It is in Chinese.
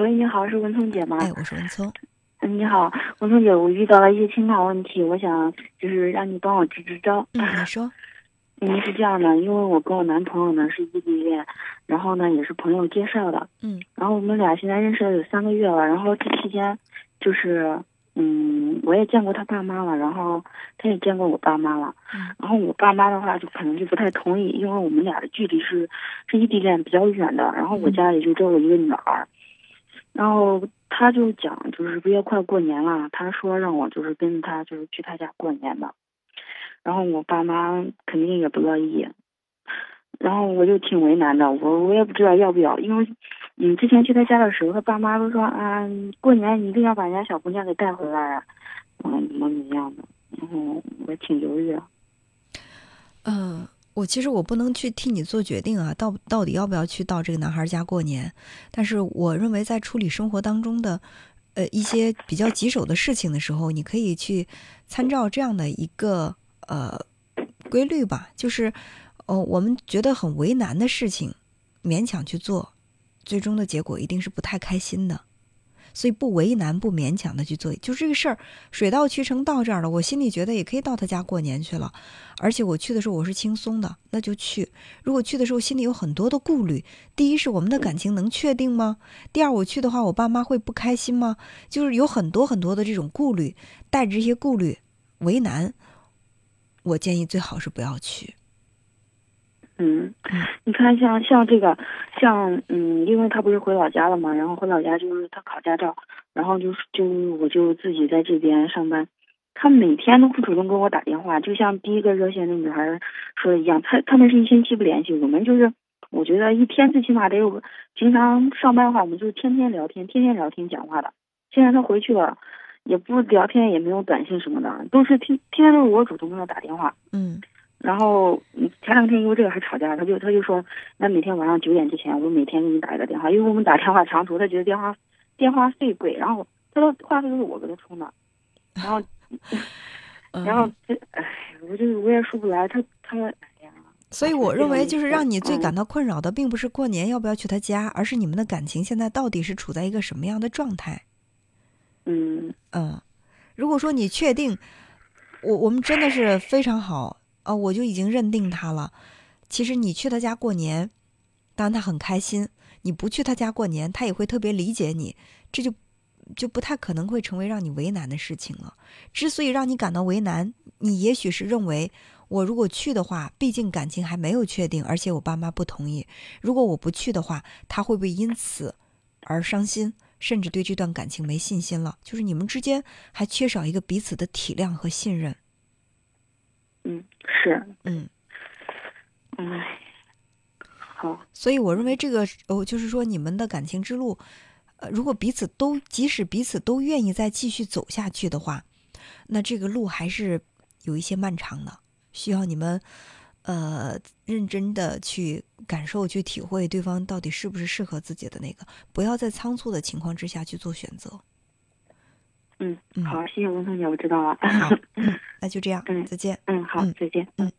喂，你好，是文聪姐吗？哎，我是文聪。嗯，你好，文聪姐，我遇到了一些情感问题，我想就是让你帮我支支招。嗯，你 说。嗯，是这样的，因为我跟我男朋友呢是异地恋，然后呢也是朋友介绍的。嗯。然后我们俩现在认识了有三个月了，然后这期间，就是嗯，我也见过他爸妈了，然后他也见过我爸妈了。嗯。然后我爸妈的话就可能就不太同意，因为我们俩的距离是是异地恋比较远的，然后我家里就只有一个女儿。然后他就讲，就是不也快过年了，他说让我就是跟他就是去他家过年的。然后我爸妈肯定也不乐意，然后我就挺为难的，我我也不知道要不要，因为嗯之前去他家的时候，他爸妈都说啊过年你一定要把人家小姑娘给带回来啊，嗯怎么怎么样的，然后我挺犹豫的。嗯，我其实我不能去替你做决定啊，到到底要不要去到这个男孩家过年，但是我认为在处理生活当中的呃一些比较棘手的事情的时候，你可以去参照这样的一个。呃，规律吧，就是，哦，我们觉得很为难的事情，勉强去做，最终的结果一定是不太开心的。所以不为难、不勉强的去做，就这个事儿，水到渠成到这儿了，我心里觉得也可以到他家过年去了。而且我去的时候我是轻松的，那就去。如果去的时候心里有很多的顾虑，第一是我们的感情能确定吗？第二我去的话，我爸妈会不开心吗？就是有很多很多的这种顾虑，带着这些顾虑为难。我建议最好是不要去。嗯，你看，像像这个，像嗯，因为他不是回老家了嘛，然后回老家就是他考驾照，然后就是就我就自己在这边上班。他每天都不主动给我打电话，就像第一个热线的女孩说的一样，他他们是一星期不联系，我们就是我觉得一天最起码得有，平常上班的话，我们就是天天聊天，天天聊天讲话的。现在他回去了。也不聊天，也没有短信什么的，都是天天天都是我主动给他打电话。嗯，然后前两天因为这个还吵架，他就他就说，那每天晚上九点之前，我每天给你打一个电话，因为我们打电话长途，他觉得电话电话费贵，然后他说话费都是我给他充的，然后然后这哎，我就我也说不来，他他哎呀。所以我认为，就是让你最感到困扰的，并不是过年要不要去他家，而是你们的感情现在到底是处在一个什么样的状态。嗯嗯，如果说你确定，我我们真的是非常好啊，我就已经认定他了。其实你去他家过年，当然他很开心；你不去他家过年，他也会特别理解你。这就就不太可能会成为让你为难的事情了。之所以让你感到为难，你也许是认为我如果去的话，毕竟感情还没有确定，而且我爸妈不同意。如果我不去的话，他会不会因此而伤心？甚至对这段感情没信心了，就是你们之间还缺少一个彼此的体谅和信任。嗯，是，嗯，嗯，好。所以我认为这个，哦，就是说你们的感情之路，呃，如果彼此都，即使彼此都愿意再继续走下去的话，那这个路还是有一些漫长的，需要你们。呃，认真的去感受、去体会对方到底是不是适合自己的那个，不要在仓促的情况之下去做选择。嗯，好，谢谢文彤姐，我知道了。好，那就这样。嗯，再见。嗯，好，再见。嗯。